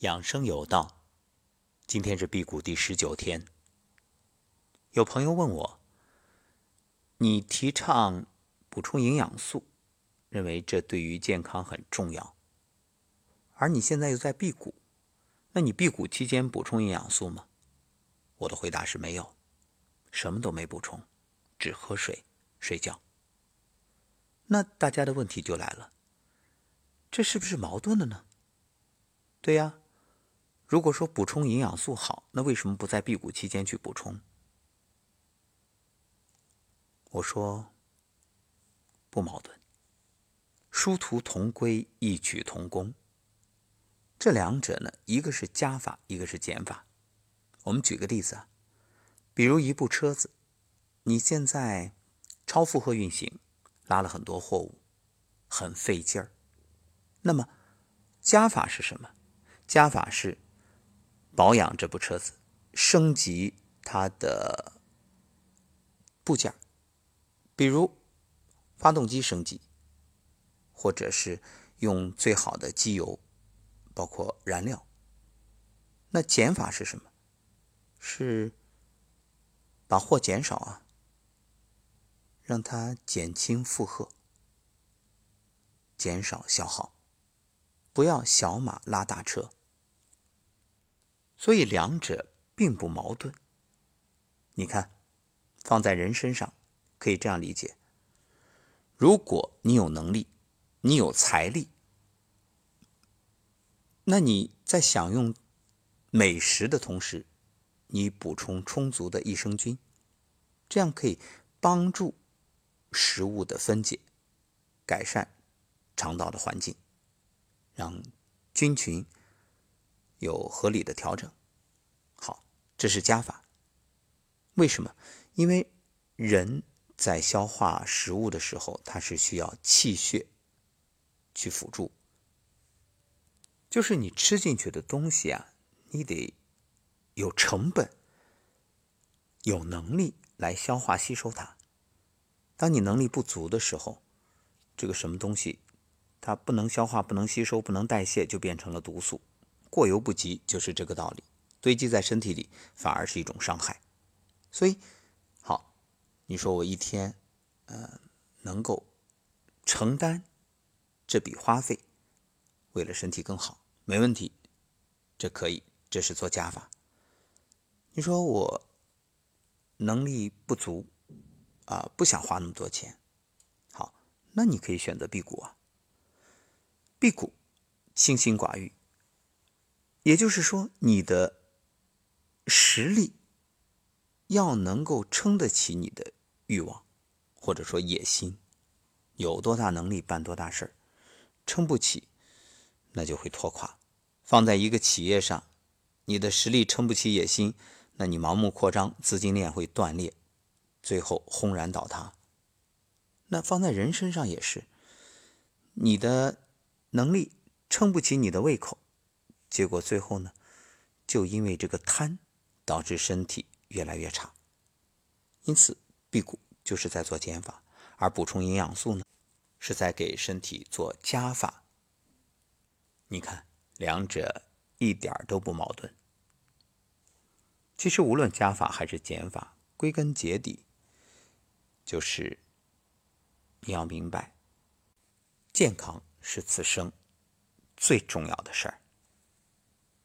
养生有道，今天是辟谷第十九天。有朋友问我，你提倡补充营养素，认为这对于健康很重要，而你现在又在辟谷，那你辟谷期间补充营养素吗？我的回答是没有，什么都没补充，只喝水、睡觉。那大家的问题就来了，这是不是矛盾了呢？对呀。如果说补充营养素好，那为什么不在辟谷期间去补充？我说不矛盾，殊途同归，异曲同工。这两者呢，一个是加法，一个是减法。我们举个例子啊，比如一部车子，你现在超负荷运行，拉了很多货物，很费劲儿。那么加法是什么？加法是。保养这部车子，升级它的部件，比如发动机升级，或者是用最好的机油，包括燃料。那减法是什么？是把货减少啊，让它减轻负荷，减少消耗，不要小马拉大车。所以两者并不矛盾。你看，放在人身上，可以这样理解：如果你有能力，你有财力，那你在享用美食的同时，你补充充足的益生菌，这样可以帮助食物的分解，改善肠道的环境，让菌群。有合理的调整，好，这是加法。为什么？因为人在消化食物的时候，它是需要气血去辅助，就是你吃进去的东西啊，你得有成本、有能力来消化吸收它。当你能力不足的时候，这个什么东西它不能消化、不能吸收、不能代谢，就变成了毒素。过犹不及，就是这个道理。堆积在身体里，反而是一种伤害。所以，好，你说我一天，呃，能够承担这笔花费，为了身体更好，没问题，这可以，这是做加法。你说我能力不足，啊，不想花那么多钱，好，那你可以选择辟谷啊。辟谷，清心寡欲。也就是说，你的实力要能够撑得起你的欲望，或者说野心，有多大能力办多大事儿，撑不起，那就会拖垮。放在一个企业上，你的实力撑不起野心，那你盲目扩张，资金链会断裂，最后轰然倒塌。那放在人身上也是，你的能力撑不起你的胃口。结果最后呢，就因为这个贪，导致身体越来越差。因此，辟谷就是在做减法，而补充营养素呢，是在给身体做加法。你看，两者一点都不矛盾。其实，无论加法还是减法，归根结底，就是你要明白，健康是此生最重要的事儿。